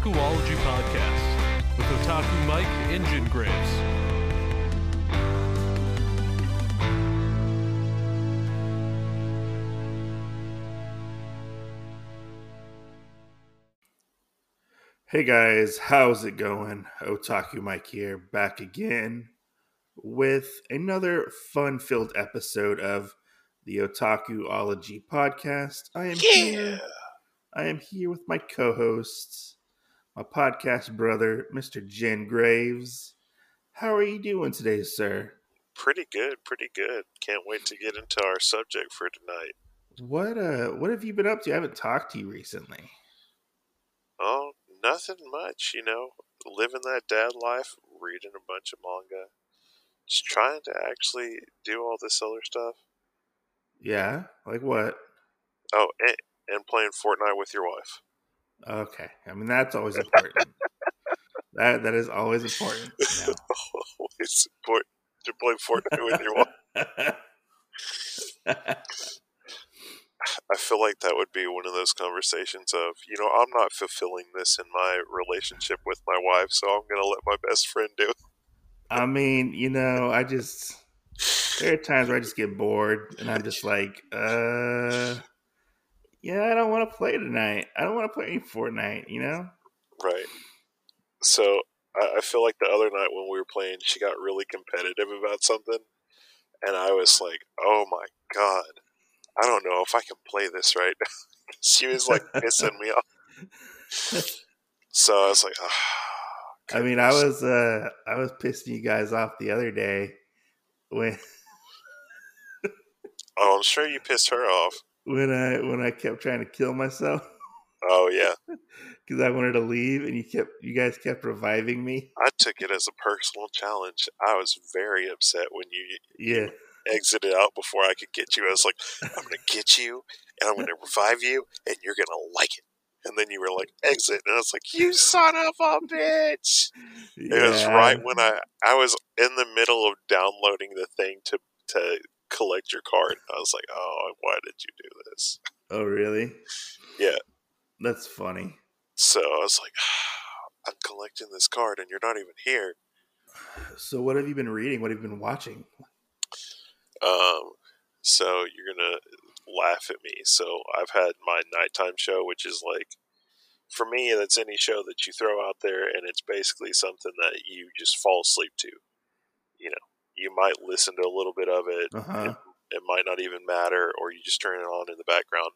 Otakuology Podcast with Otaku Mike and Jen Graves. Hey guys, how's it going? Otaku Mike here, back again with another fun filled episode of the Otakuology podcast. I am here. I am here with my co-hosts, my podcast brother, Mr. Jen Graves. How are you doing today, sir? Pretty good, pretty good. Can't wait to get into our subject for tonight. What uh what have you been up to? I haven't talked to you recently. Oh, nothing much, you know. Living that dad life, reading a bunch of manga, just trying to actually do all this other stuff. Yeah? Like what? Oh, and, and playing Fortnite with your wife. Okay. I mean that's always important. that that is always important. it's important to play Fortnite with your wife. I feel like that would be one of those conversations of, you know, I'm not fulfilling this in my relationship with my wife, so I'm going to let my best friend do it. I mean, you know, I just there are times where I just get bored and I'm just like, uh yeah, I don't want to play tonight. I don't want to play any Fortnite, you know? Right. So I, I feel like the other night when we were playing, she got really competitive about something, and I was like, "Oh my god, I don't know if I can play this right." now." she was like pissing me off. So I was like, oh, I mean, I was uh I was pissing you guys off the other day when "Oh, I'm sure you pissed her off." When I when I kept trying to kill myself Oh yeah, because I wanted to leave and you kept you guys kept reviving me. I took it as a personal challenge. I was very upset when you Yeah. exited out before I could get you. I was like, I'm going to get you, and I'm going to revive you, and you're going to like it. And then you were like, exit. And I was like, you son of a bitch. It was right when I, I was in the middle of downloading the thing to, to collect your card. I was like, oh, why did you do this? Oh really? Yeah. That's funny. So I was like, I'm collecting this card, and you're not even here. So what have you been reading? What have you been watching? Um, so you're gonna laugh at me. So I've had my nighttime show, which is like, for me, that's any show that you throw out there, and it's basically something that you just fall asleep to. You know, you might listen to a little bit of it. Uh-huh. It might not even matter, or you just turn it on in the background.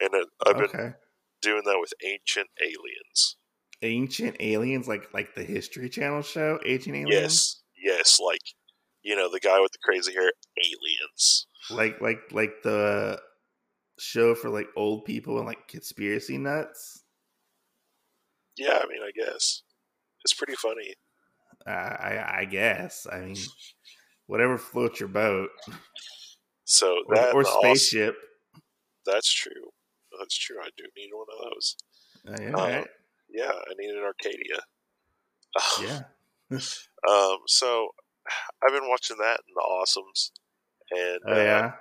And it, I've been Okay. doing that with Ancient Aliens. Ancient Aliens, like like the History Channel show, Ancient Aliens. Yes, yes, like you know the guy with the crazy hair, Aliens. Like like like the show for like old people and like conspiracy nuts. Yeah, I mean, I guess it's pretty funny. Uh, I I guess. I mean, whatever floats your boat, So or, that or awesome- spaceship. That's true. That's true. I do need one of those. Uh, yeah, Um, right. Yeah, I need an Arcadia. yeah. Um. So I've been watching that and the Awesomes, and Oh uh, yeah.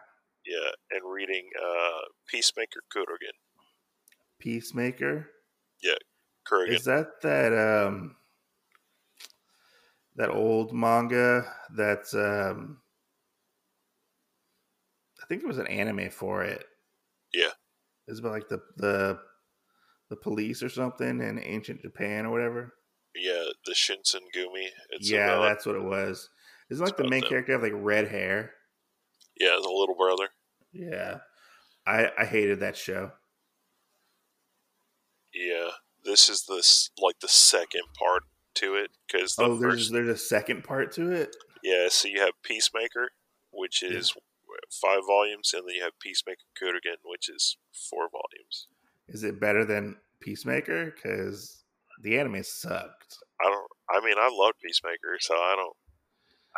yeah, and reading uh Peacemaker Kurogane. Peacemaker. Kurogane. Is that that um that old manga that's um I think there was an anime for it. Yeah. It's about like the the the police or something in ancient Japan or whatever. yeah, the Shinsen Gumi. It's yeah, about, that's what it was. Isn't like the main them. character have like red hair? yeah, the little brother. Yeah. I I hated that show. Yeah, this is this like the second part to it because the Oh, there's first there's a second part to it. yeah. So you have Peacemaker, which Yeah. is five volumes, and then you have Peacemaker Kurogane, which is four volumes. Is it better than Peacemaker? Because the anime sucked. I don't. I mean, I love Peacemaker, so I don't.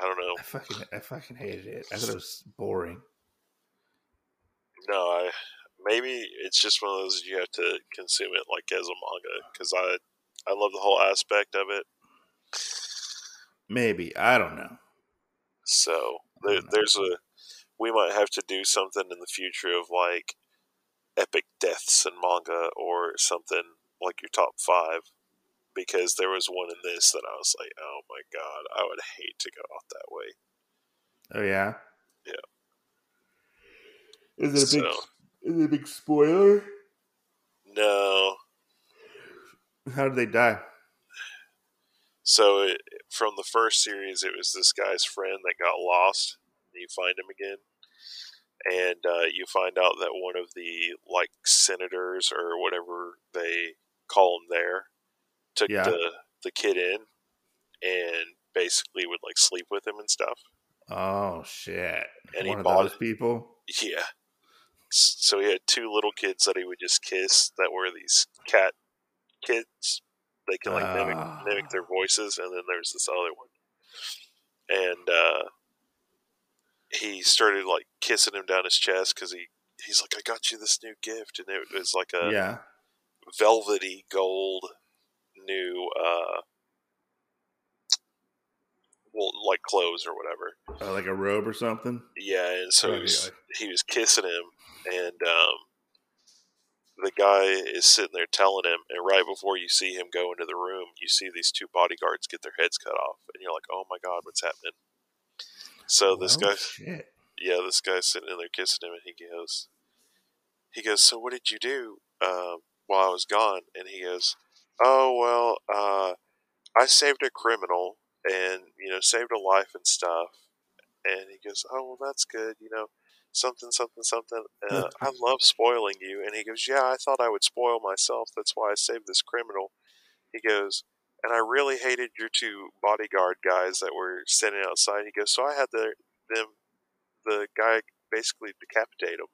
I don't know. I fucking I fucking hated it. I thought it was boring. No, I maybe it's just one of those you have to consume it like as a manga because I I love the whole aspect of it. Maybe I don't know. So there, don't know. there's a we might have to do something in the future of like epic deaths in manga or something like your top five because there was one in this that I was like, oh my god, I would hate to go out that way. Oh yeah. Yeah. Is it a big? Is it a big spoiler? No, How did they die? so it, from the first series, it was this guy's friend that got lost. And you find him again, and uh, you find out that one of the like senators or whatever they call him there took Yeah. the the kid in and basically would like sleep with him and stuff. Oh shit! And he One of bought people. Yeah. So he had two little kids that he would just kiss that were these cat kids. They can like mimic, Ah. mimic their voices, and then there's this other one. And uh, he started like kissing him down his chest because he he's like, "I got you this new gift," and it was like a yeah. velvety gold new uh, well, like clothes or whatever. Uh, like a robe or something. Yeah, and so he was, yeah. he was kissing him, and um, the guy is sitting there telling him, and right before you see him go into the room, you see these two bodyguards get their heads cut off, and you're like, "Oh my god, what's happening?" So this Well, guy, Shit. yeah, this guy's sitting in there kissing him, and he goes, he goes, "So what did you do um, while I was gone?" And he goes, "Oh well, uh, I saved a criminal, and you know, saved a life and stuff." And he goes, "Oh well, that's good, you know." Something, something, something. Uh, I love spoiling you. And he goes, Yeah, I thought I would spoil myself. That's why I saved this criminal. He goes, And I really hated your two bodyguard guys that were standing outside. He goes, So I had the, them, the guy basically decapitate him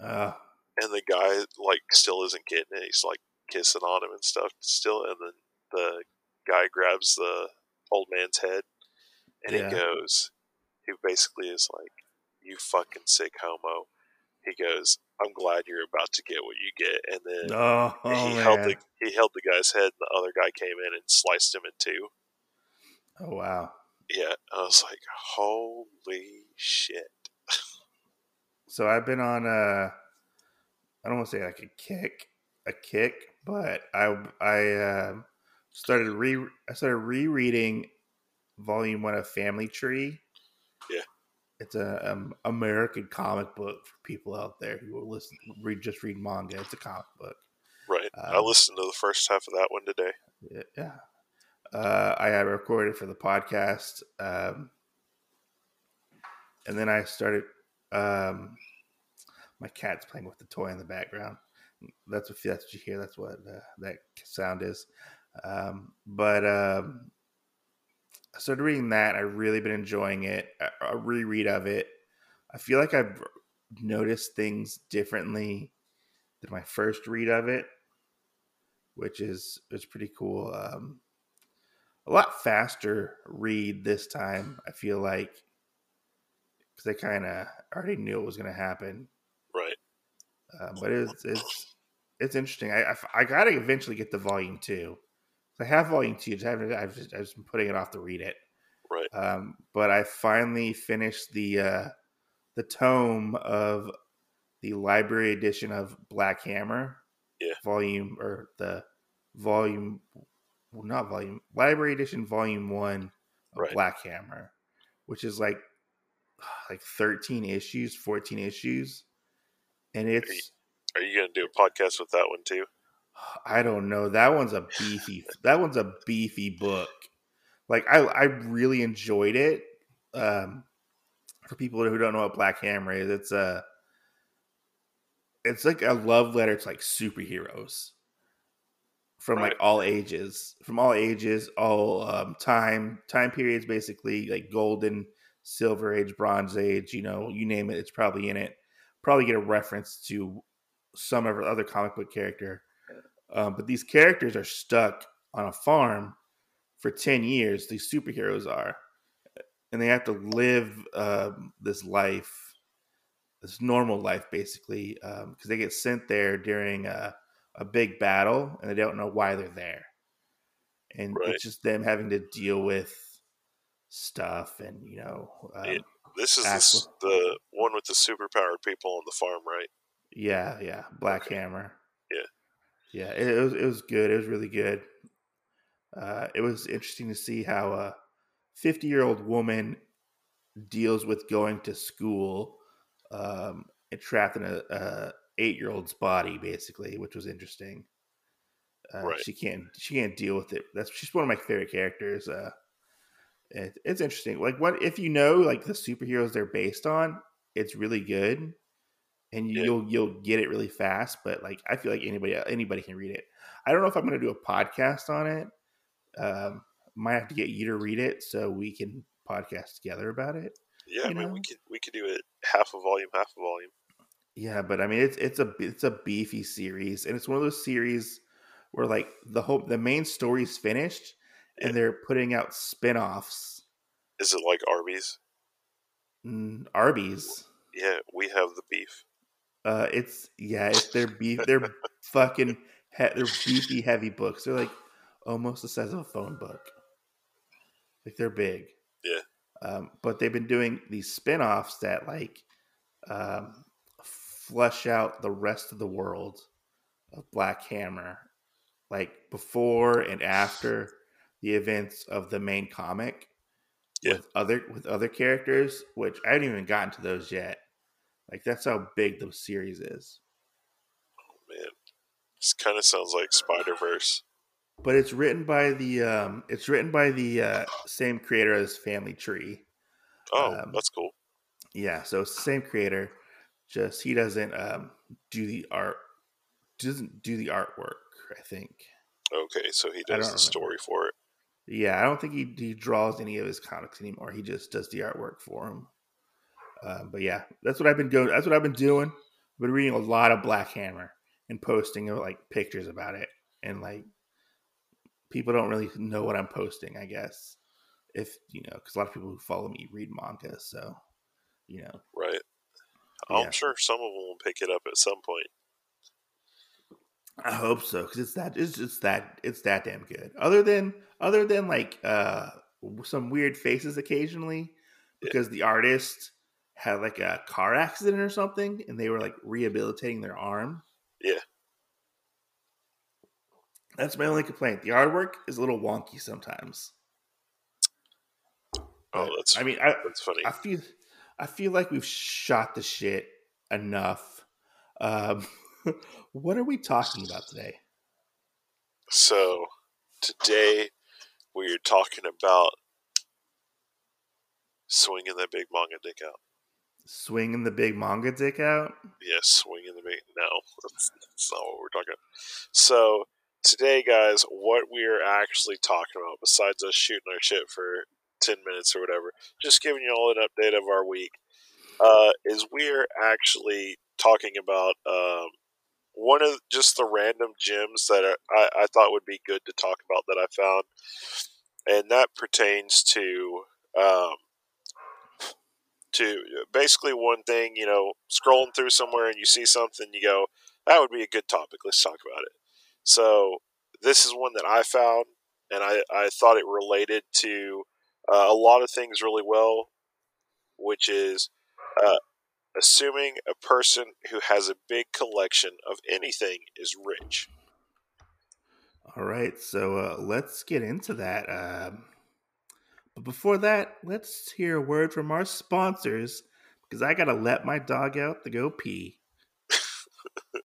Uh, and the guy like still isn't getting it. He's like kissing on him and stuff still, and then the guy grabs the old man's head, and Yeah. he goes, he basically is like, "You fucking sick homo." He goes, "I'm glad you're about to get what you get," and then oh, oh, he man. held the he held the guy's head, and the other guy came in and sliced him in two. oh wow. Yeah, I was like, "Holy shit!" So I've been on a, I don't want to say like a kick, a kick, but I I um started re I started rereading volume one of Family Tree. Yeah. It's a um, American comic book for people out there who will listen read just read manga. It's a comic book. Right. I Um, listened to the first half of that one today. Yeah. yeah. Uh, I recorded for the podcast. Um, and then I started. Um, my cat's playing with the toy in the background. That's what that's what you hear. That's what uh, that sound is. Um, but um, I started reading that. I've really been enjoying it. A, a reread of it. I feel like I've noticed things differently than my first read of it, which is is pretty cool. Um, a lot faster read this time. I feel like because I kind of already knew it was going to happen. Right. Uh, but it's it's it's interesting. I, I I gotta eventually get the volume two. I have volume two. Just haven't. I've just, I've just been putting it off to read it. Right. Um, but I finally finished the uh, the tome of the library edition of Black Hammer. Yeah. Volume or the volume, well, not volume. Library edition, volume one of Right. Black Hammer, which is like like thirteen issues, fourteen issues, and it's. Are you going to do a podcast with that one too? I don't know. That one's a beefy. that one's a beefy book. Like I, I really enjoyed it. Um, for people who don't know what Black Hammer is, it's a, it's like a love letter to like superheroes from like all ages, from all ages, all um, time time periods, basically like golden, silver age, bronze age. You know, you name it, it's probably in it. Probably get a reference to some of other comic book character. Um, but these characters are stuck on a farm for 10 years. These superheroes are. And they have to live um, this life, this normal life, basically, because they get sent there during a, a big battle and they don't know why they're there. And Right. it's just them having to deal with stuff and, you know, um, Yeah. This is the, the one with the superpower people on the farm, right? Yeah, yeah. Black Okay. Hammer. Yeah. It, it was it was good. It was really good. Uh, it was interesting to see how a 50 year old woman deals with going to school um, and trapped in a, a eight year old's body, basically, which was interesting. Uh, Right. She can't she can't deal with it. That's she's one of my favorite characters. Uh, it, it's interesting. Like what if you know like the superheroes they're based on, it's really good, and Yeah. you'll you'll get it really fast. But like I feel like anybody anybody can read it. I don't know if I'm going to do a podcast on it. Um, might have to get you to read it so we can podcast together about it. Yeah, I mean, know? we could we could do it half a volume, half a volume. Yeah, but I mean it's it's a it's a beefy series, and it's one of those series where like the whole the main story's finished, Yeah. and they're putting out spin-offs. Is it like Arby's? Mm, Arby's. Yeah, we have the beef. Uh, it's yeah, it's their beef. They're fucking he- they're beefy heavy books. They're like almost the size of a phone book. Like they're big. Yeah. Um, but they've been doing these spin-offs that like um, flush out the rest of the world of Black Hammer, like before and after the events of the main comic Yeah. with other with other characters, which I haven't even gotten to those yet. Like that's how big the series is. Oh man, this kind of sounds like Spider Verse. But it's written by the um it's written by the uh same creator as Family Tree. Oh, Um, that's cool. Yeah, so it's the same creator, just he doesn't um do the art doesn't do the artwork, I think. Okay, so he does the story for it. Yeah, I don't think he, he draws any of his comics anymore. He just does the artwork for him. Um, but yeah, that's what I've been doing. That's what I've been doing. I've been reading a lot of Black Hammer and posting uh, like pictures about it, and like people don't really know what I'm posting. I guess if you know, because a lot of people who follow me read manga, so you know, Right. Yeah. I'm sure some of them will pick it up at some point. I hope so because it's that it's just that it's that damn good. Other than other than like uh some weird faces occasionally because the artist had like a car accident or something and they were like rehabilitating their arm. Yeah. That's my only complaint. The artwork is a little wonky sometimes. Oh, that's I mean I that's funny. I feel I feel like we've shot the shit enough. Um what are we talking about today? So today we are talking about swinging that big manga dick out. Swinging the big manga dick out? Yes, swinging the big. No, that's, that's not what we're talking about. So today, guys, what we are actually talking about, besides us shooting our shit for ten minutes or whatever, just giving you all an update of our week, uh, is we're actually talking about um, one of just the random gems that are, I, I thought would be good to talk about that I found, and that pertains to. Um, to basically one thing, you know, scrolling through somewhere and you see something, you go, that would be a good topic. Let's talk about it. So this is one that I found, and I, I thought it related to uh, a lot of things really well, which is uh, assuming a person who has a big collection of anything is rich. All right, so uh, let's get into that. Um, but before that, let's hear a word from our sponsors because I gotta let my dog out to go pee.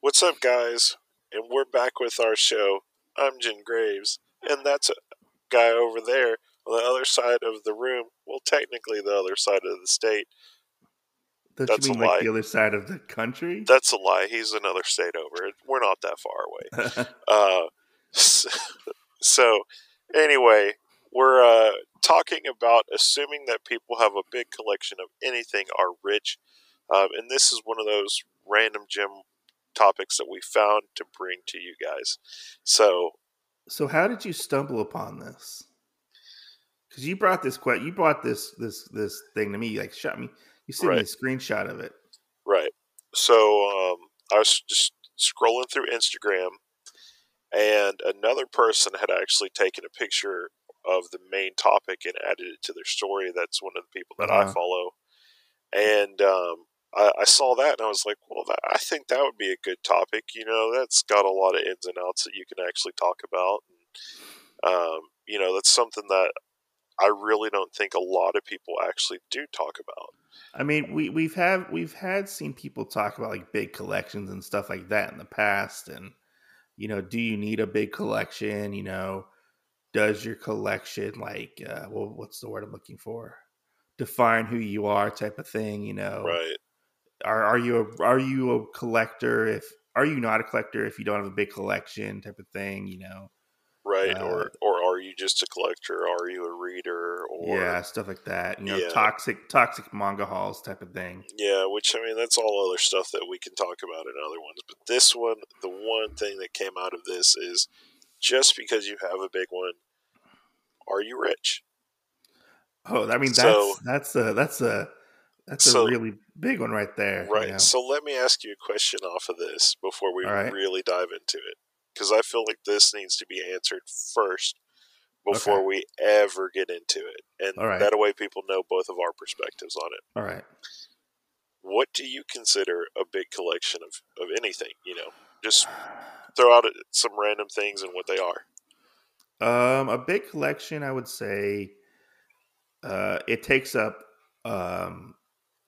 What's up, guys? And we're back with our show. I'm Jen Graves, and that's a guy over there on the other side of the room. Well, technically, the other side of the state. Don't That's you a mean like lie. the other side of the country? That's a lie. He's another state over. We're not that far away. Uh, so, anyway, we're uh, talking about assuming that people have a big collection of anything are rich, um, and this is one of those random gem topics that we found to bring to you guys. So, so how did you stumble upon this? Because you brought this que- you brought this this this thing to me. Like shot me. You sent me a screenshot of it. right. So, um, I was just scrolling through Instagram, and another person had actually taken a picture of the main topic and added it to their story. That's one of the people that I Uh-huh. follow. And um, I, I saw that and I was like, well, that, I think that would be a good topic. You know, that's got a lot of ins and outs that you can actually talk about. And, um, you know, that's something that I really don't think a lot of people actually do talk about. I mean, we we've had we've had seen people talk about like big collections and stuff like that in the past, and you know, do you need a big collection? You know, does your collection like uh, well, what's the word I'm looking for? Define who you are, type of thing. You know, Right. are are you a are you a collector if are you not a collector if you don't have a big collection type of thing you know Right. Uh, or, or are you just a collector? Are you a reader? Or, yeah stuff like that you know Yeah. toxic toxic manga halls type of thing Yeah, which I mean, that's all other stuff that we can talk about in other ones. But this one, the one thing that came out of this is just because you have a big one, are you rich? oh i mean that's So- that's a that's a that's So- a really big one right there you Right. know? So let me ask you a question off of this before we right. really dive into it. Because I feel like this needs to be answered first before Okay. we ever get into it. And right. that way people know both of our perspectives on it. all right What do you consider a big collection of, of anything? You know, just throw out some random things and what they are. um a big collection i would say uh it takes up um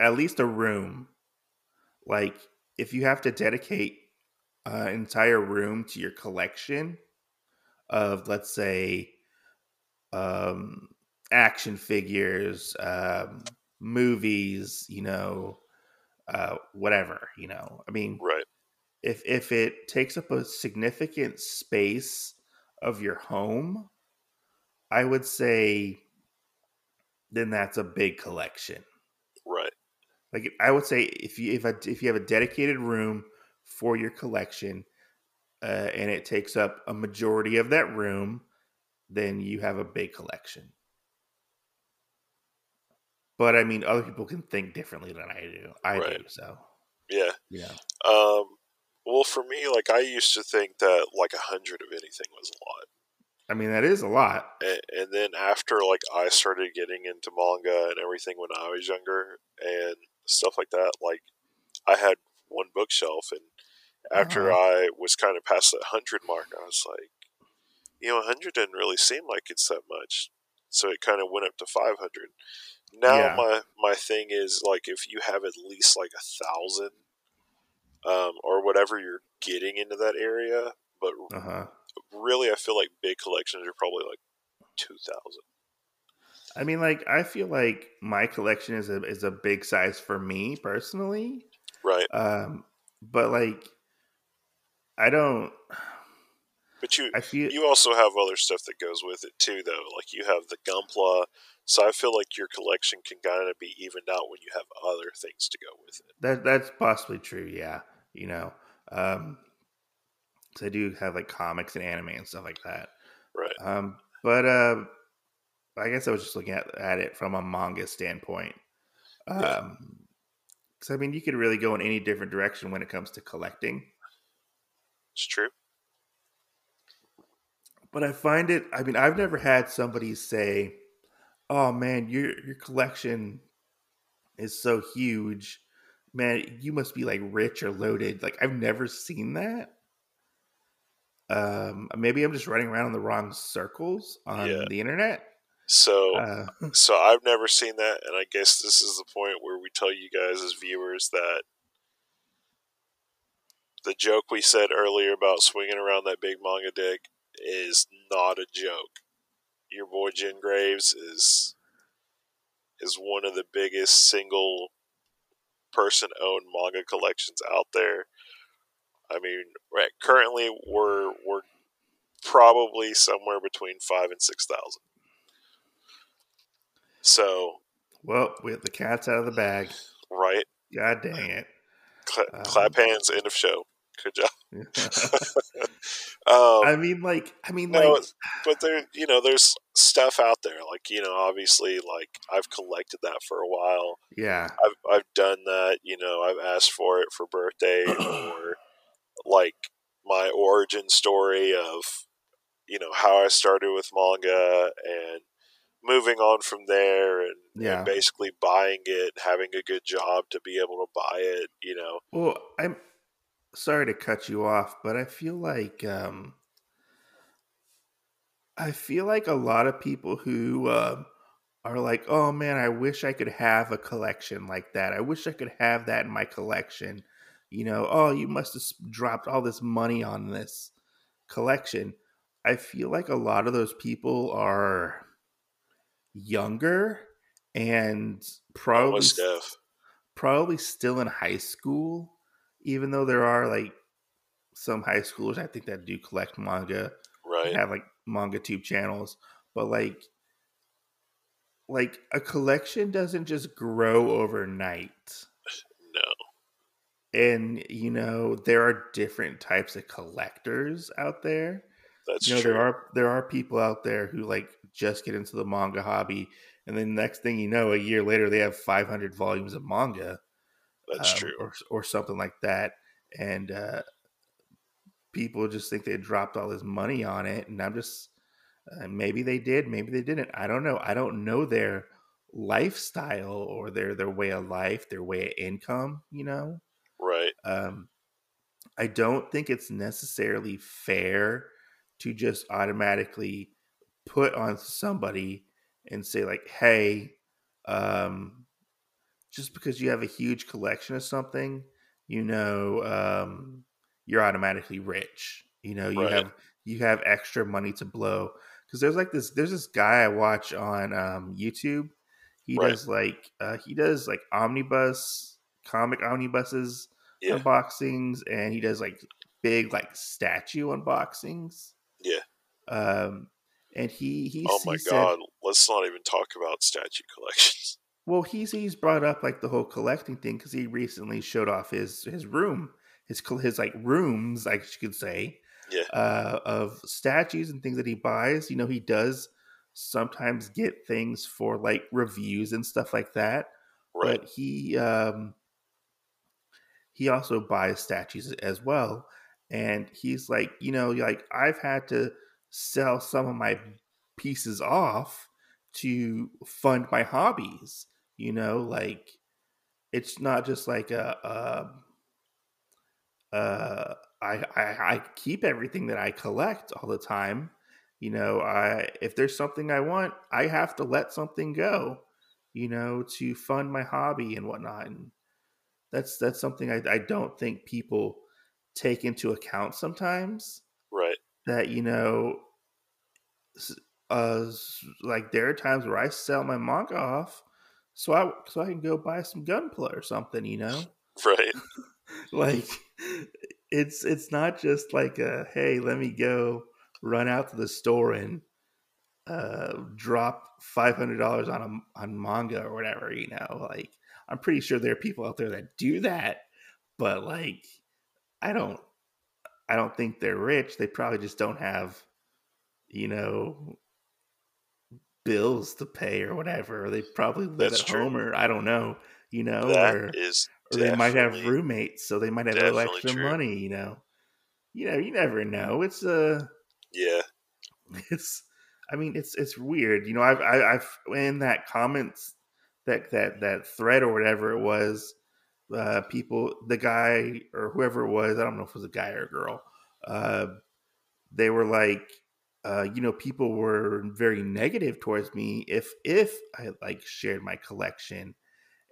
at least a room like if you have to dedicate an entire room to your collection of let's say um action figures um movies you know uh whatever you know i mean Right. if if it takes up a significant space of your home i would say then that's a big collection Right. like I would say, if you if a, if you have a dedicated room for your collection, uh, and it takes up a majority of that room, then you have a big collection. But I mean, other people can think differently than I do. I do so. Yeah. Yeah. Um, well, for me, like I used to think that like a hundred of anything was a lot, I mean that is a lot. and, and then after like I started getting into manga and everything when I was younger and stuff like that, like I had one bookshelf, and after I was kind of past that hundred mark, I was like, you know, hundred didn't really seem like it's that much, so it kind of went up to five hundred. Now Yeah. my my thing is like if you have at least like a thousand um, or whatever you're getting into that area. But Uh huh. really, I feel like big collections are probably like two thousand. I mean, like I feel like my collection is a is a big size for me personally. Right, Um, but like, I don't. But you feel you also have other stuff that goes with it too, though. Like you have the Gunpla, so I feel like your collection can kind of be evened out when you have other things to go with it. That that's possibly true. Yeah, you know, um, 'cause I do have like comics and anime and stuff like that. Right, Um, but uh, I guess I was just looking at, at it from a manga standpoint. Yeah. Um, because I mean, you could really go in any different direction when it comes to collecting. it's true. But I find it. I mean, I've never had somebody say, "Oh man, your your collection is so huge, man. You must be like rich or loaded." Like I've never seen that. Um, maybe I'm just running around in the wrong circles on Yeah. the internet. So, Uh, so I've never seen that, and I guess this is the point where we tell you guys as viewers that the joke we said earlier about swinging around that big manga dick is not a joke. Your boy Jen Graves is is one of the biggest single person owned manga collections out there. I mean, right currently we're we're probably somewhere between five and six thousand. So, well, with the cat's out of the bag. right, God dang it. Cla- Um, clap hands. End of show. Good job. I Um, mean, like, I mean, no, like, but there, you know, there's stuff out there. Like, you know, obviously, like I've collected that for a while. yeah, I've I've done that. You know, I've asked for it for birthday or like my origin story of you know how I started with manga and moving on from there and, Yeah. and basically buying it, having a good job to be able to buy it, you know. Well, I'm sorry to cut you off, but I feel like um I feel like a lot of people who um are like, "Oh man, I wish I could have a collection like that. I wish I could have that in my collection." You know, "Oh, you must have dropped all this money on this collection." I feel like a lot of those people are younger and probably probably still in high school, even though there are like some high schoolers I think that do collect manga, Right. have like manga tube channels, but like like a collection doesn't just grow overnight. No. And you know, there are different types of collectors out there. That's you know, true. there are there are people out there who like just get into the manga hobby and then next thing you know, a year later they have 500 volumes of manga. That's um, true. or or something like that, and uh, people just think they dropped all this money on it, and I'm just uh, maybe they did, maybe they didn't. I don't know. I don't know their lifestyle or their their way of life, their way of income. You know, Right. um, I don't think it's necessarily fair to just automatically put on somebody and say like, "Hey, um, just because you have a huge collection of something, you know, um, you're automatically rich. You know, you Right. have you have extra money to blow." Because there's like this, there's this guy I watch on um, YouTube. He Right. does like uh, he does like omnibus comic omnibuses Yeah. unboxings and he does like big like statue unboxings. Yeah. Um and he he Oh my he said- god. Let's not even talk about statue collections. Well he's he's brought up like the whole collecting thing cuz he recently showed off his his room his his like rooms I guess you could say Yeah. uh of statues and things that he buys. You know, he does sometimes get things for like reviews and stuff like that. Right. but he um he also buys statues as well and he's like you know like i've had to sell some of my pieces off to fund my hobbies you know like it's not just like a, a uh I, I i keep everything that i collect all the time you know i if there's something i want i have to let something go you know, to fund my hobby and whatnot. And that's that's something I, I don't think people take into account sometimes. Right. That you know, uh, like there are times where I sell my manga off, so I so I can go buy some gunpla or something. You know, Right. like it's it's not just like a hey, let me go run out to the store and uh drop five hundred dollars on a on manga or whatever, you know. Like I'm pretty sure there are people out there that do that, but like I don't I don't think they're rich. They probably just don't have, you know, bills to pay or whatever. Or they probably live That's at true. home or I don't know, you know, That or is or they might have roommates, so they might have a little extra true. money, you know. You know, you never know. It's uh Yeah. it's I mean it's it's weird. You know, I've I, I've in that comments that that that thread or whatever it was, uh people the guy or whoever it was, I don't know if it was a guy or a girl, uh they were like uh, you know, people were very negative towards me if if I like shared my collection,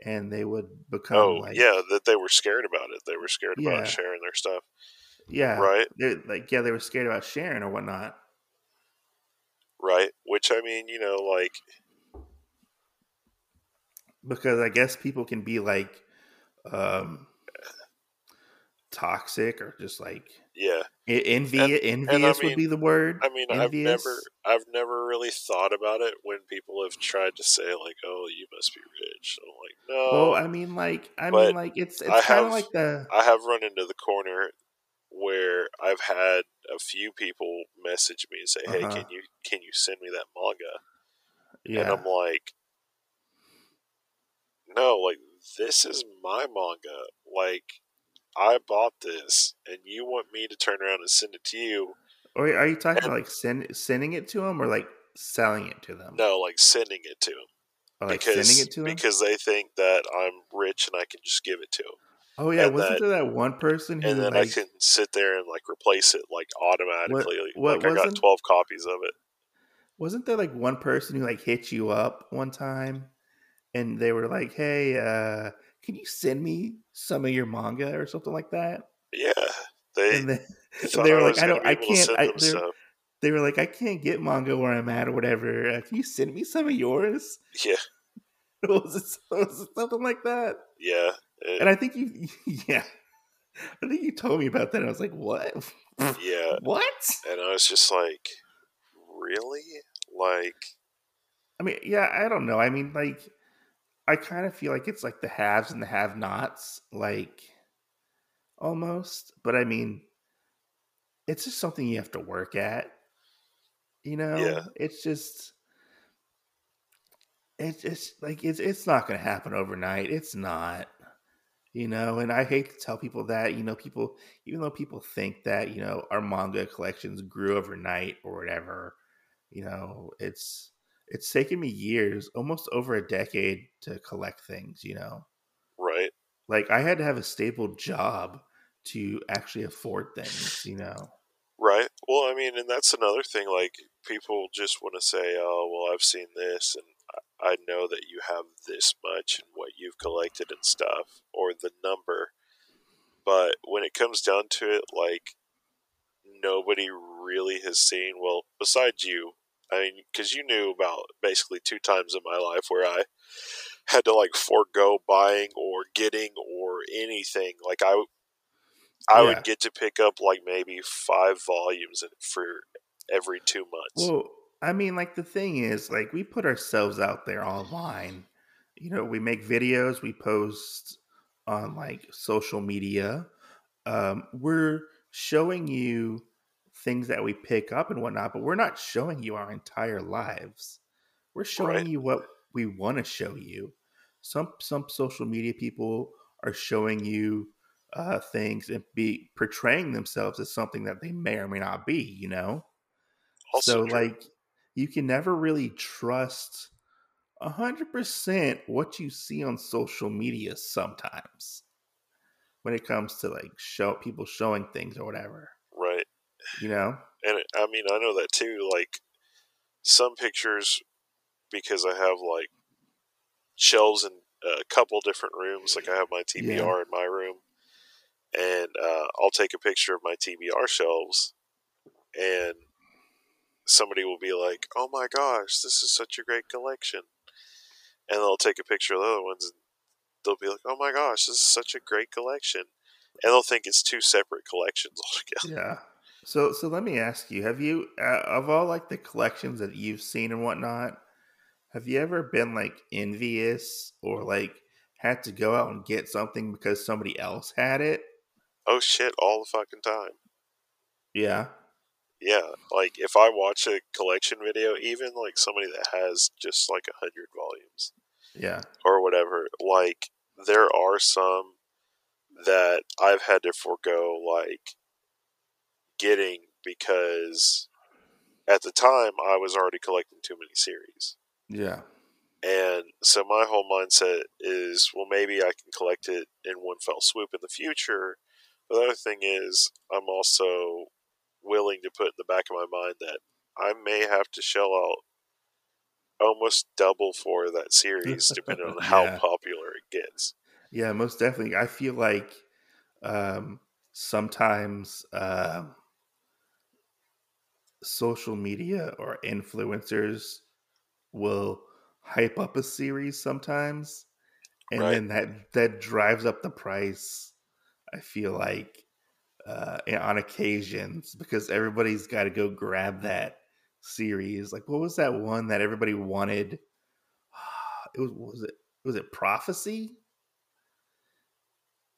and they would become Oh, like, yeah, that they were scared about it. They were scared Yeah. about sharing their stuff. yeah, Right. they're like, yeah, they were scared about sharing or whatnot. Right. Which I mean, you know, like because I guess people can be like um toxic or just like yeah. envy And- envious mean- would be the word. I mean, envious. I've never I've never really thought about it when people have tried to say like, "Oh, you must be rich." I'm like, "No." Well, I mean, like, I but mean, like, it's it's kind of like the I have run into the corner where I've had a few people message me and say, "Hey, Uh-huh. can you can you send me that manga?" yeah. And I'm like, "No, like this is my manga. Like I bought this, and you want me to turn around and send it to you?" or are you talking and- about like send, sending it to them or like selling it to them? No, like sending it to them Oh, like because sending it to them. because they think that I'm rich and I can just give it to them, oh yeah, and wasn't that- there that one person who and then like I can sit there and like replace it like automatically. what like I got twelve copies of it. wasn't there like one person who like hit you up one time and they were like, "Hey, uh, can you send me some of your manga or something like that?" Yeah, they, And they, they were I like, "I don't, I can't." I, they, were like, "I can't get manga where I'm at or whatever. Uh, can you send me some of yours?" Yeah, was, it, was it something like that? yeah, it- And I think you, yeah, I think you told me about that. And I was like, "What? yeah. what?" And I was just like, really? Like, I mean, yeah, I don't know. I mean, like, I kind of feel like it's like the haves and the have-nots, like almost. But I mean, it's just something you have to work at. You know, Yeah. it's just, it's it's like it's it's not going to happen overnight. It's not. You know, and I hate to tell people that. You know, people even though people think that you know our manga collections grew overnight or whatever. You know, it's it's taken me years, almost over a decade to collect things, you know. right? Like I had to have a stable job to actually afford things, you know. Right. Well, I mean, and that's another thing. Like, people just want to say, "Oh, well, I've seen this, and I I know that you have this much and what you've collected and stuff, or the number." But when it comes down to it, like, nobody really has seen. Well, besides you, I mean, because you knew about basically two times in my life where I had to like forego buying or getting or anything. Like I, I Yeah. would get to pick up like maybe five volumes for every two months. Well, I mean, like the thing is, like we put ourselves out there online. You know, we make videos, we post on like social media. Um, we're showing you things that we pick up and whatnot, but we're not showing you our entire lives. We're showing Right. you what we want to show you. Some some social media people are showing you uh, things and be portraying themselves as something that they may or may not be. You know Also so true. like you can never really trust a hundred percent what you see on social media sometimes when it comes to like show people showing things or whatever. You know And it- I mean, I know that too. Like some pictures, because I have like shelves in a couple different rooms. Like I have my TBR Yeah. in my room, and uh, I'll take a picture of my TBR shelves, and somebody will be like, "Oh my gosh, this is such a great collection," and they'll take a picture of the other ones, and they'll be like, "Oh my gosh, this is such a great collection," and they'll think it's two separate collections altogether. So so let me ask you have you uh, of all like the collections that you've seen and whatnot have you ever been like envious or like had to go out and get something because somebody else had it? Oh shit, all the fucking time. yeah? Yeah, like if I watch a collection video, even like somebody that has just like a hundred volumes yeah. or whatever, like there are some that I've had to forego like getting because at the time I was already collecting too many series. yeah And so my whole mindset is, well, maybe I can collect it in one fell swoop in the future. But the other thing is, I'm also willing to put in the back of my mind that I may have to shell out almost double for that series, depending on how Yeah. popular it gets. Yeah, most definitely. I feel like um, sometimes um social media or influencers will hype up a series sometimes, and Right. then that that drives up the price. I feel like uh, on occasions because everybody's got to go grab that series. Like, what was that one that everybody wanted? It was was it was it prophecy?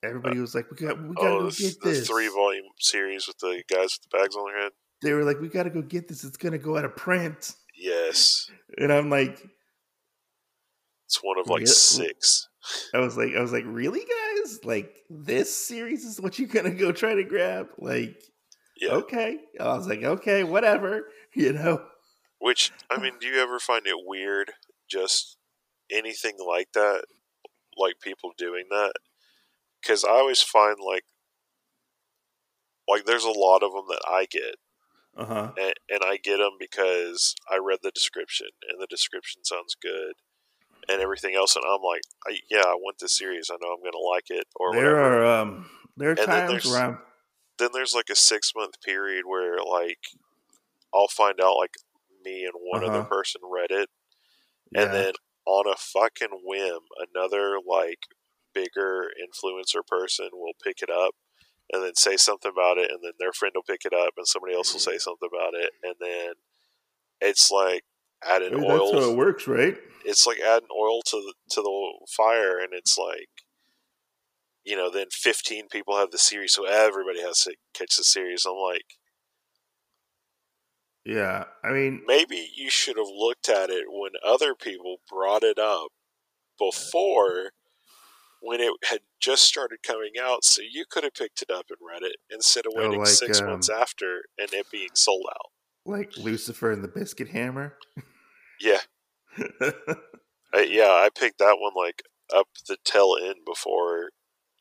Everybody was like, "We got, we got to oh, go the, get the this." three volume series with the guys with the bags on their head? They were like, "We got to go get this. It's gonna go out of print." Yes. And I'm like, It's one of like Yeah. six. I was like, I was like, "Really, guys? Like this series is what you're gonna go try to grab?" Like, Yeah. okay. I was like, "Okay, whatever," you know. Which I mean, do you ever find it weird? Just anything like that, like people doing that? Because I always find like, like there's a lot of them that I get, Uh huh. and, and I get them because I read the description and the description sounds good and everything else, and I'm like, I, yeah, I want this series. I know I'm gonna like it or There whatever. are um there are then times there's- where I'm then there's like a six month period where like I'll find out like me and one other Uh-huh. person read it, yeah, and then on a fucking whim, another like bigger influencer person will pick it up and then say something about it, and then their friend will pick it up, and somebody else will say something about it, and then it's like adding Hey, that's how it works, right? It's like adding oil to the, to the fire, and it's like. You know, then 15 people have the series, so everybody has to catch the series. I'm like, Yeah, I mean, maybe you should have looked at it when other people brought it up before when it had just started coming out so you could have picked it up and read it instead of Oh, waiting like, six um, months after and it being sold out like Lucifer and the Biscuit Hammer. yeah I, yeah i picked that one like up the tail end before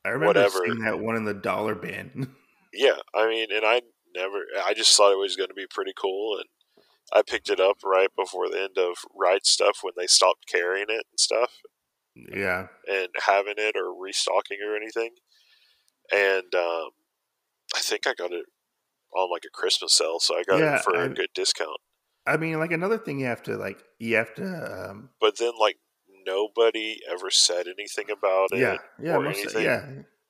I remember Whatever. seeing that one in the dollar bin. yeah i mean and i never i just thought it was going to be pretty cool and i picked it up right before the end of Right Stuf when they stopped carrying it and stuff yeah, and having it or restocking or anything. And um, I think I got it on like a Christmas sale, so I got Yeah, it for a I'm- good discount. I mean, like another thing you have to like you have to um But then, like, nobody ever said anything about it. yeah yeah or anything. yeah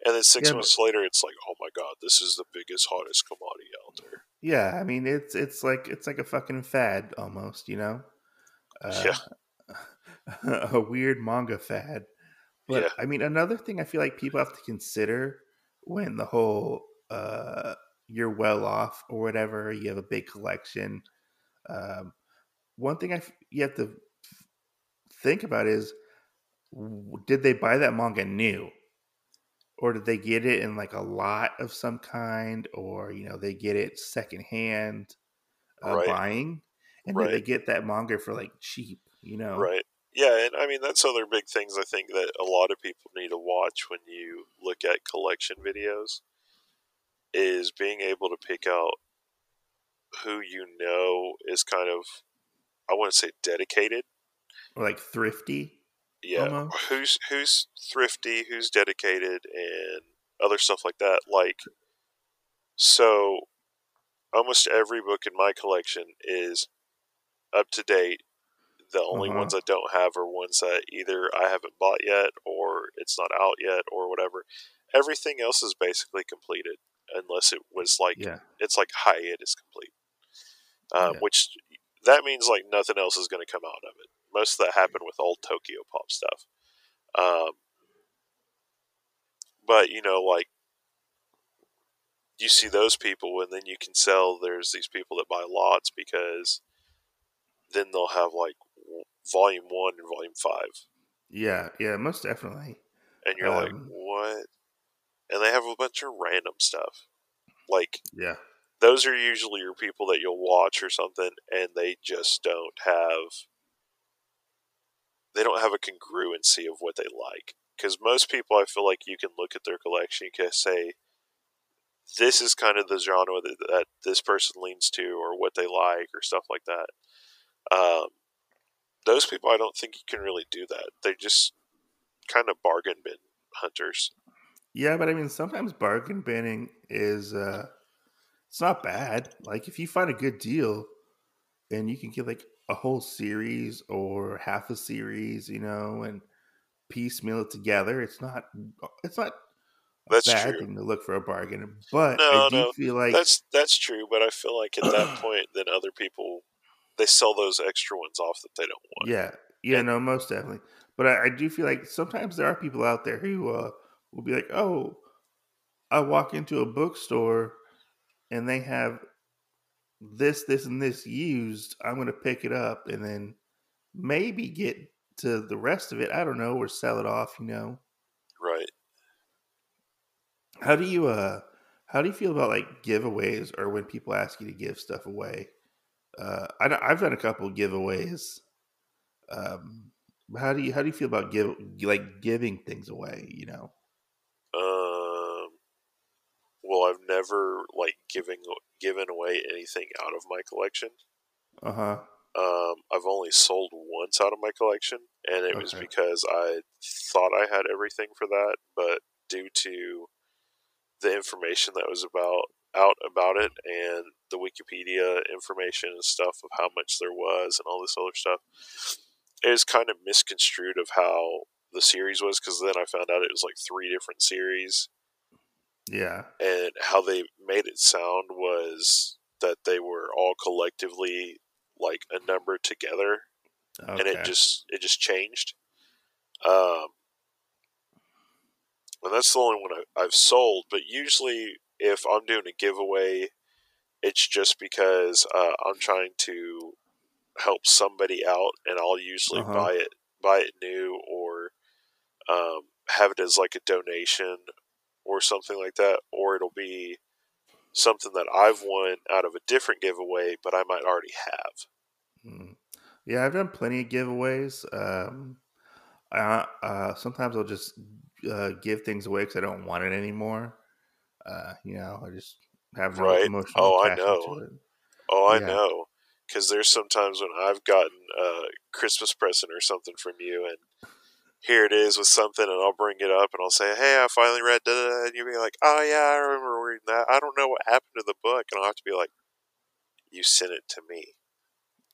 And then six Yeah, months later, it's like, oh my god, this is the biggest, hottest commodity out there. yeah. I mean, it's it's like it's like a fucking fad almost, you know. Uh, Yeah. a weird manga fad. But Yeah. I mean, another thing I feel like people have to consider when the whole uh, you're well off or whatever, you have a big collection. Um, one thing I f- you have to think about is, w- did they buy that manga new, or did they get it in like a lot of some kind, or you know they get it secondhand uh, Right. buying, and did they get that manga for like cheap? You know, Right. Yeah, and I mean that's other big things I think that a lot of people need to watch when you look at collection videos is being able to pick out who you know is kind of I want to say dedicated. like thrifty. Yeah, Almost. who's who's thrifty, who's dedicated and other stuff like that. Like so almost every book in my collection is up to date. The only Uh-huh. ones I don't have are ones that either I haven't bought yet or it's not out yet or whatever. Everything else is basically completed unless it was like Yeah, it's like hiatus complete. Um, Yeah. Which that means like nothing else is going to come out of it. Most of that happened with old Tokyo Pop stuff. Um, but you know, like you see those people, and then you can sell. There's these people that buy lots because then they'll have like volume one and volume five, yeah, yeah. Most definitely. and you're like, Um, what? And they have a bunch of random stuff, like Yeah, those are usually your people that you'll watch or something and they just don't have they don't have a congruency of what they like because most people i feel like you can look at their collection you can say this is kind of the genre that, that this person leans to or what they like or stuff like that um, those people i don't think you can really do that they're just kind of bargain bin hunters yeah. But I mean, sometimes bargain binning is uh it's not bad. Like if you find a good deal, and you can get like a whole series or half a series, you know, and piecemeal it together. It's not. It's not. A That's bad true. thing to look for a bargain, but No, I do no, feel like that's that's true, but I feel like at that point, then other people they sell those extra ones off that they don't want. Yeah, yeah, And- no, most definitely. But I, I do feel like sometimes there are people out there who uh, will be like, "Oh, I walk into a bookstore and they have this, this, and this used. I'm going to pick it up and then maybe get to the rest of it. I don't know, or sell it off. You know, Right. how do you uh, how do you feel about like giveaways or when people ask you to give stuff away? Uh, I, have done a couple giveaways. Um, how do you how do you feel about give like giving things away? You know. Um. Well, I've never like giving given away anything out of my collection. Uh huh. Um, I've only sold once out of my collection, and it okay. was because I thought I had everything for that, but due to the information that was about out about it and the Wikipedia information and stuff of how much there was and all this other stuff, it was kind of misconstrued of how the series was because then I found out it was like three different series. Yeah, and how they made it sound was that they were all collectively like a number together, okay. and it just it just changed. Um, and that's the only one I, I've sold. But usually, if I'm doing a giveaway, it's just because uh, I'm trying to help somebody out, and I'll usually uh-huh. buy it buy it new or um, have it as like a donation or something like that, or it'll be something that I've won out of a different giveaway, but I might already have. Hmm. Yeah, I've done plenty of giveaways. Um, I, uh, sometimes I'll just uh, give things away because I don't want it anymore. Uh, you know, I just have no right. emotional oh, I know. Oh, I yeah. know. Because there's sometimes when I've gotten a Christmas present or something from you, and here it is with something, and I'll bring it up and I'll say, "Hey, I finally read," da, and you'll be like, "Oh yeah, I remember reading that. I don't know what happened to the book," and I'll have to be like, "You sent it to me."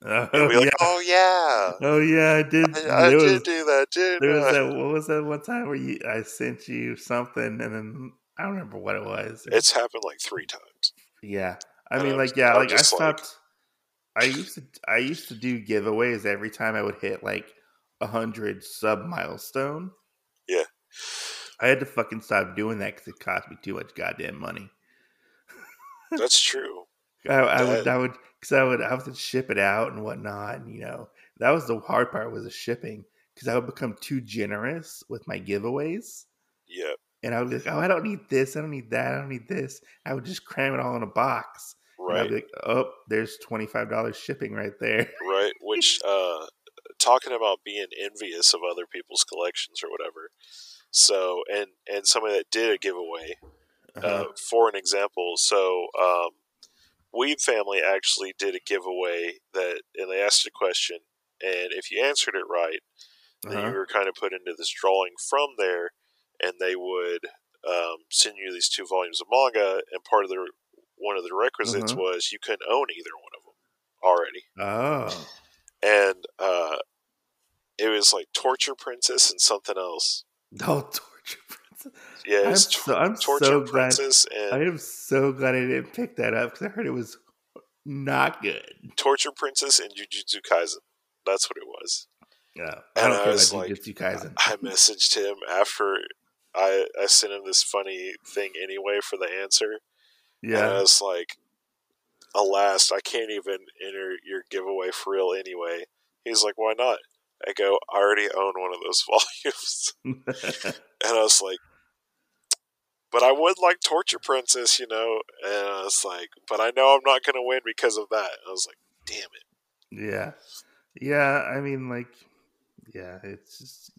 Oh, and be like, yeah. "Oh yeah, oh yeah, I did. I, I did was, do that, did there was that. What was that one time where you I sent you something and then I don't remember what it was. It's happened like three times. Yeah, I mean, um, like yeah, I'm like I stopped. Like, I used to I used to do giveaways every time I would hit like a hundred sub milestone. Yeah, I had to fucking stop doing that because it cost me too much goddamn money. That's true. I, I would I would because I would I would ship it out and whatnot. And, you know, that was the hard part was the shipping because I would become too generous with my giveaways. Yeah. And I would be like, oh, I don't need this. I don't need that. I don't need this. I would just cram it all in a box. Right. I'd be like, oh, there's twenty five dollars shipping right there. Right. Which, uh, talking about being envious of other people's collections or whatever. So, and and somebody that did a giveaway, uh-huh. uh, for an example. So, um, Weeb Family actually did a giveaway that, and they asked a question, and if you answered it right, uh-huh. then you were kind of put into this drawing from there, and they would um, send you these two volumes of manga, and part of the one of the requisites uh-huh. was you couldn't own either one of them already. Oh, and uh, it was like Torture Princess and something else. Oh, Torture Princess. Yeah, I'm so, I'm Torture so Princess glad, and I am so glad I didn't pick that up because I heard it was not good. Torture Princess and Jujutsu Kaisen. That's what it was. Yeah, I and I was like, Jujutsu Kaisen. I messaged him after I I sent him this funny thing anyway for the answer. Yeah, and I was like, "Alas, I can't even enter your giveaway for real anyway." He's like, "Why not?" I go, "I already own one of those volumes," and I was like, but I would like Torture Princess, you know. And I was like, but I know I'm not going to win because of that. I was like, damn it. Yeah, yeah. I mean, like, yeah. It's just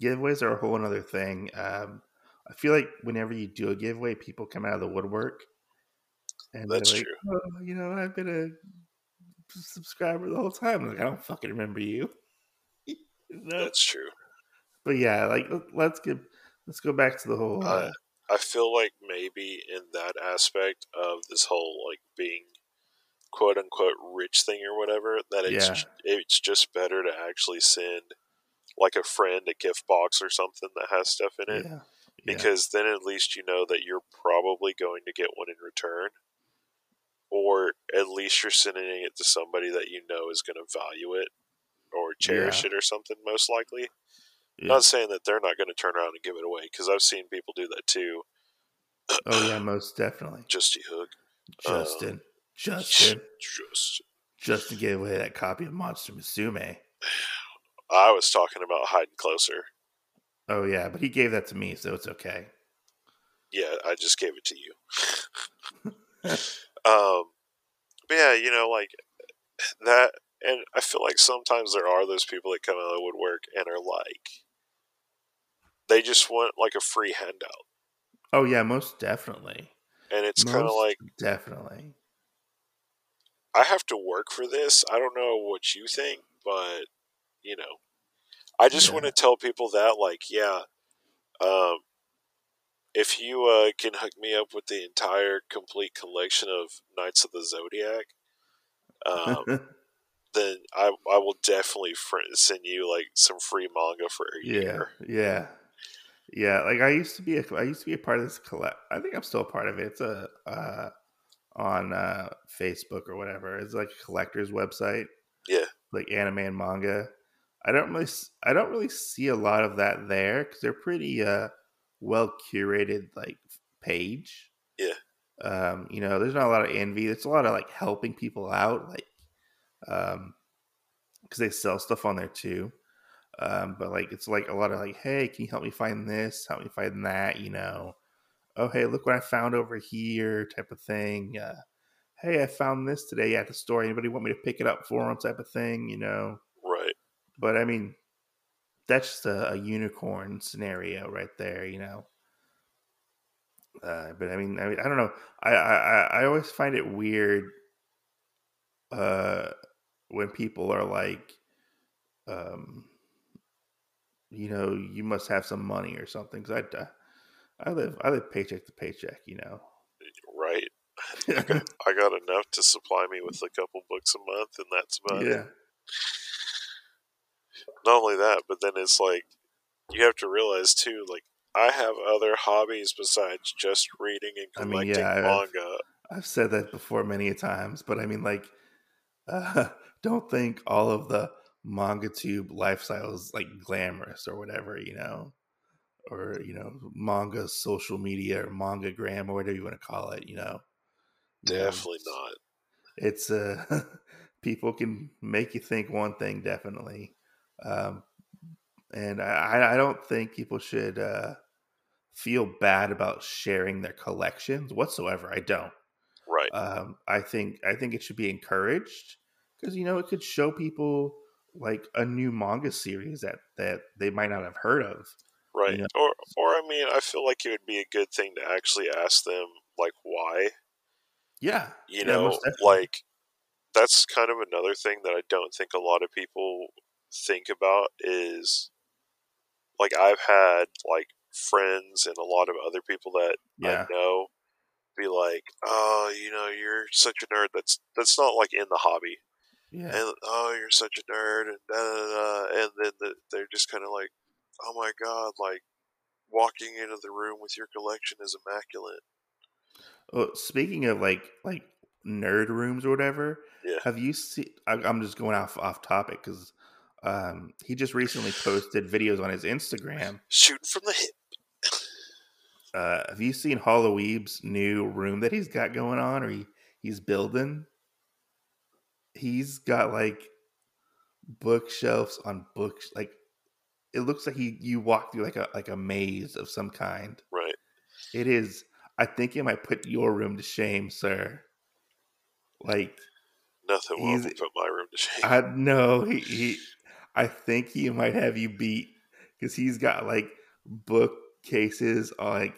giveaways are a whole other thing. Um, I feel like whenever you do a giveaway, people come out of the woodwork, and that's like, true. Oh, you know, I've been a subscriber the whole time. I'm like, I don't fucking remember you. That's true. But yeah, like let's get let's go back to the whole. Uh, uh, I feel like maybe in that aspect of this whole like being quote unquote rich thing or whatever, that it's yeah. it's just better to actually send like a friend a gift box or something that has stuff in it. Yeah. Because then at least you know that you're probably going to get one in return. Or at least you're sending it to somebody that you know is going to value it or cherish it or something, most likely. Yeah. Not saying that they're not going to turn around and give it away because I've seen people do that too. oh yeah, most definitely. Justy Hook, Justin, uh, Justin, Justin, Justin gave away that copy of Monster Musume. I was talking about hiding closer. Oh yeah, but he gave that to me, so it's okay. Yeah, I just gave it to you. um, but yeah, you know, like that and I feel like sometimes there are those people that come out of the woodwork and are like they just want like a free handout. Oh yeah, most definitely. And it's kind of like definitely. I have to work for this. I don't know what you think, but you know, I just Yeah. want to tell people that, like, yeah, um, if you uh, can hook me up with the entire complete collection of Knights of the Zodiac, um, then I I will definitely fr- send you like some free manga for a yeah, year. yeah, yeah. Like I used to be a, I used to be a part of this collect. I think I'm still a part of it. It's a uh, on uh, Facebook or whatever. It's like a collector's website. Yeah. like anime and manga. I don't really, I don't really see a lot of that there because they're pretty uh, well curated, like page. Yeah. Um, you know, there's not a lot of envy. There's a lot of like helping people out, like, um, because they sell stuff on there too. Um, but like, it's like a lot of like, hey, can you help me find this? Help me find that? You know, oh hey, look what I found over here, type of thing. Uh, hey, I found this today at the store. Anybody want me to pick it up for them, type of thing. You know. But I mean, that's just a, a unicorn scenario right there, you know. Uh, but I mean, I mean, I don't know. I, I I- I always find it weird uh, when people are like, um, you know, you must have some money or something. Cause I, I live I live paycheck to paycheck, you know. Right. I got, I got enough to supply me with a couple books a month, and that's about it. Not only that, but then it's like you have to realize too, like I have other hobbies besides just reading and I mean, collecting yeah, I've- manga. I've said that before many a times, but I mean, like, uh, don't think all of the manga tube lifestyle is like glamorous or whatever, you know, or you know, manga social media or manga gram or whatever you want to call it, you know. You know, Definitely not. It's uh, people can make you think one thing, definitely, um, and I, I- don't think people should uh, feel bad about sharing their collections whatsoever. I don't Right. um, I think I think it should be encouraged because you know it could show people like a new manga series that that they might not have heard of. Right. know- Or or I mean, I feel like it would be a good thing to actually ask them like why. Yeah, You Yeah, know, like that's kind of another thing that I don't think a lot of people think about is like I've had like friends and a lot of other people that yeah, I know be like, "Oh, you know, you're such a nerd." That's that's not like in the hobby, yeah, and oh, you're such a nerd, and da da da, and then the, they're just kind of like, "Oh my god!" Like walking into the room with your collection is immaculate. Well, speaking of like like nerd rooms or whatever, Yeah. have you seen? I, I'm just going off off topic because um, he just recently posted videos on his Instagram. Shooting from the hip. Uh, have you seen Halloween's new room that he's got going on, or he, he's building? He's got like bookshelves on books. Like it looks like he you walk through like a like a maze of some kind. Right. It is. I think it might put your room to shame, sir. Like Nothing will put my room to shame. I know he, he I think he might have you beat because he's got like bookcases like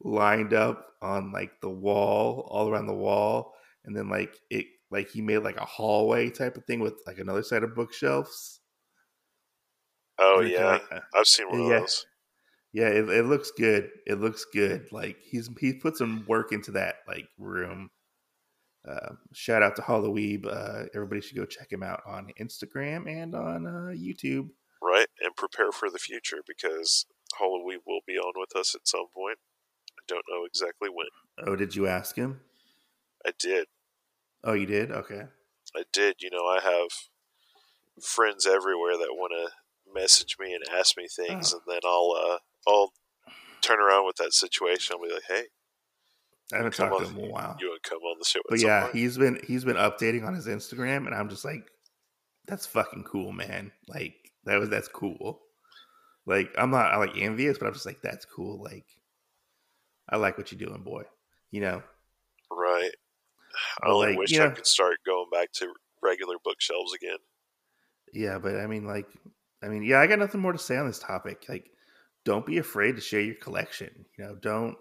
lined up on like the wall, all around the wall, and then like it like he made like a hallway type of thing with like another set of bookshelves. oh And kinda, yeah, uh, I've seen one yeah. of those. yeah, it, it looks good. It looks good. Like he's he put some work into that like room. Uh, shout out to Halloween. Uh, everybody should go check him out on Instagram and on uh, YouTube. Right, and prepare for the future because Halloween will be on with us at some point. I don't know exactly when. Oh, did you ask him? I did. Oh, you did. Okay. I did. You know, I have friends everywhere that want to message me and ask me things, Oh. and then I'll uh, I'll turn around with that situation. I'll be like, "Hey, I haven't talked to him in a while. you to come on the show?" But yeah, point?" he's been he's been updating on his Instagram, and I'm just like, that's fucking cool, man. Like that was that's cool. Like I'm not I like envious, but I'm just like that's cool. Like I like what you're doing, boy. You know. right. I only like, wish I know- could start going back to regular bookshelves again. Yeah, but I mean, like, I mean, yeah, I got nothing more to say on this topic. Like, don't be afraid to share your collection. You know, don't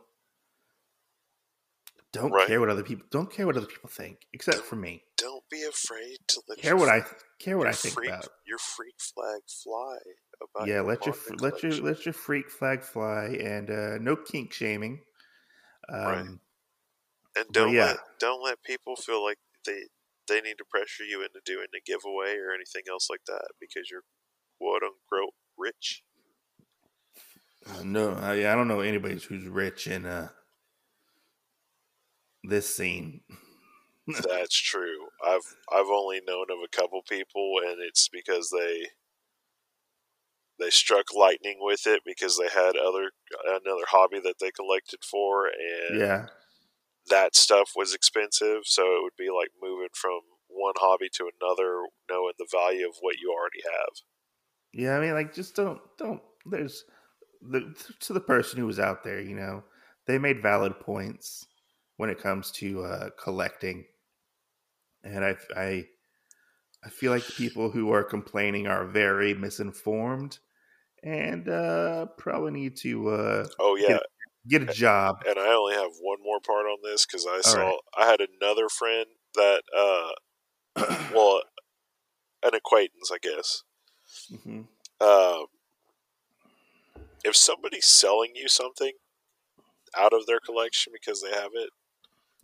don't Right. care what other people don't care what other people think, except for me. Don't be afraid to let Care your, what I care what I think freak, about. your freak flag fly about Yeah, let your let your let your freak flag fly, and uh, no kink shaming. Um, Right. and don't yeah. let don't let people feel like they they need to pressure you into doing a giveaway or anything else like that because you're quote unquote rich. Uh, no, I, I don't know anybody who's rich in uh, this scene. That's true. I've I've only known of a couple people, and it's because they they struck lightning with it because they had other another hobby that they collected for, and Yeah, that stuff was expensive. So it would be like moving from one hobby to another, knowing the value of what you already have. yeah. I mean, like, just don't don't. There's the to the person who was out there. You know, they made valid points when it comes to uh, collecting, and I I I feel like people who are complaining are very misinformed, and uh, probably need to uh, Oh yeah, get a job. and I only have one more part on this because I saw right. I had another friend that uh well an acquaintance I guess hmm um if somebody's selling you something out of their collection because they have it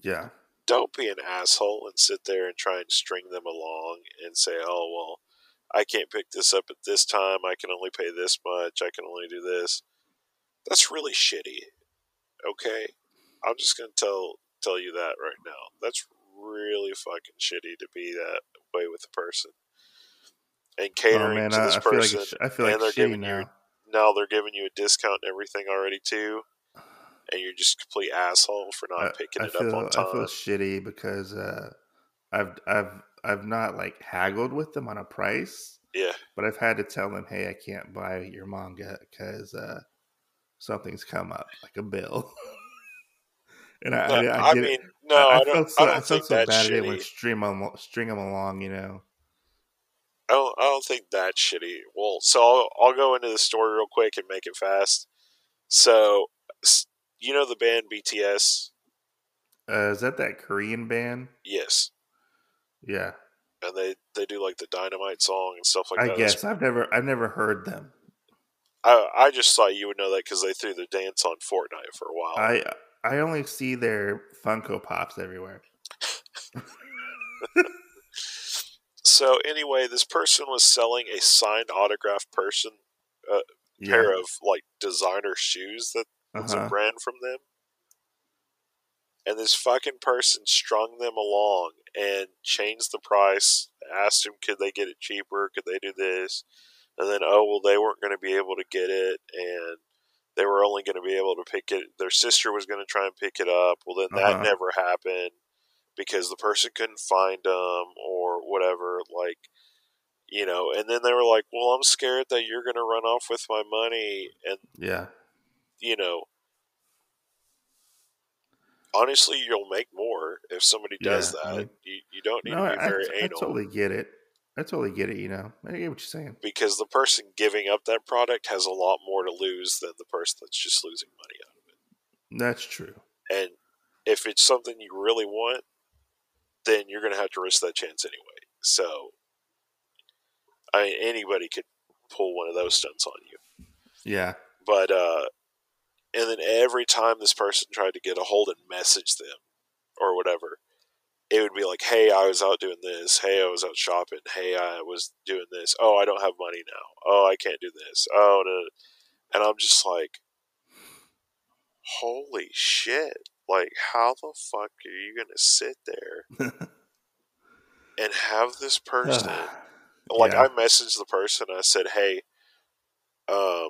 Yeah, don't be an asshole and sit there and try and string them along and say oh well I can't pick this up at this time I can only pay this much I can only do this that's really shitty okay I'm just gonna tell tell you that right now. That's really fucking shitty to be that way with a person. And oh catering man, to I, this I feel like person, I feel like and they're giving now. you now they're giving you a discount and everything already too, and you're just a complete asshole for not I, picking I it feel up on time. I feel shitty because uh, I've I've I've not like haggled with them on a price, yeah, but I've had to tell them, hey, I can't buy your manga because uh, something's come up, like a bill. and I, No, I, I, I mean, it. no, I, I, I don't. felt so I I, don't felt think so that's bad shitty. when string them string them along, you know. I don't. I don't think that's shitty. Well, so I'll, I'll go into the story real quick and make it fast. So, you know the band BTS? Uh, is that that Korean band? Yes, Yeah, and they they do like the Dynamite song and stuff like I that. I guess I've never I've never heard them. I I just thought you would know that because they threw the dance on Fortnite for a while. I I only see their Funko Pops everywhere. so anyway, this person was selling a signed autograph person Yeah. pair of like designer shoes that a Uh-huh. brand from them. And this fucking person strung them along and changed the price. Asked him, could they get it cheaper? Could they do this? And then, oh well, they weren't going to be able to get it, and they were only going to be able to pick it. Their sister was going to try and pick it up. Well, then that Uh-huh. never happened because the person couldn't find them or whatever. Like, you know. And then they were like, "Well, I'm scared that you're going to run off with my money," and Yeah. You know, honestly, you'll make more if somebody does Yeah, that. I mean- you, you don't need No, to be I, very I anal totally get it. I totally get it. You know, I get what you're saying. because the person giving up that product has a lot more to lose than the person that's just losing money out of it. That's true. And if it's something you really want, then you're going to have to risk that chance anyway. So, I mean, anybody could pull one of those stunts on you. Yeah. but uh and then every time this person tried to get a hold and message them or whatever it would be like hey i was out doing this. Hey i was out shopping. Hey i was doing this. Oh i don't have money now. Oh i can't do this. Oh no. and i'm just like holy shit. Like how the fuck are you gonna sit there and have this person? Like Yeah. I messaged the person. I said, "Hey, um,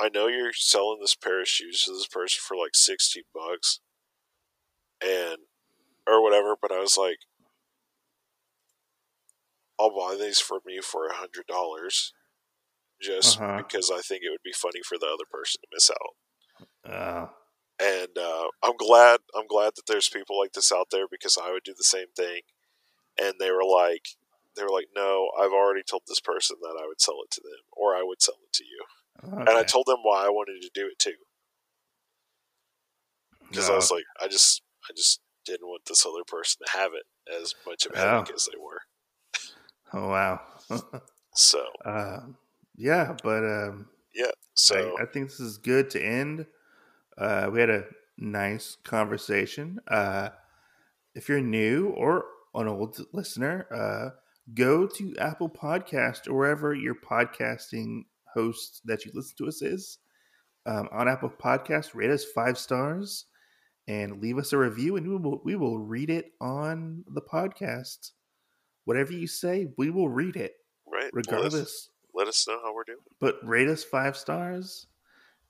I know you're selling this pair of shoes to this person for like sixty bucks, and or whatever." But I was like, "I'll buy these from you for a hundred dollars, just Uh-huh. because I think it would be funny for the other person to miss out." Uh, and uh, I'm glad I'm glad that there's people like this out there because I would do the same thing. and they were like, they were like, no, I've already told this person that I would sell it to them, or I would sell it to you, Okay. and I told them why I wanted to do it too, because I was like, I just, I just didn't want this other person to have it as much of a Oh. as they were. oh wow. So uh, yeah, but um, yeah, so I, I think this is good to end. Uh, we had a nice conversation. Uh, if you're new or an old listener, uh, go to Apple Podcast or wherever your podcasting host that you listen to us is. Um, on Apple Podcast, rate us five stars and leave us a review, and we will we will read it on the podcast. Whatever you say, we will read it right, regardless let us know how we're doing. but rate us five stars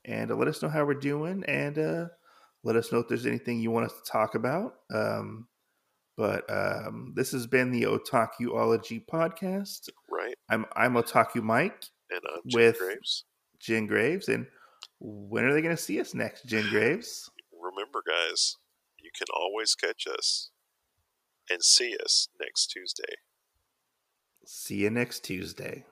and uh, let us know how we're doing and uh, let us know if there's anything you want us to talk about um, but um, this has been the otakuology podcast Right, i'm i'm otaku mike and I'm Jen With- Graves. jen graves and when are they going to see us next jen graves Remember, guys, you can always catch us and see us next Tuesday. see you next tuesday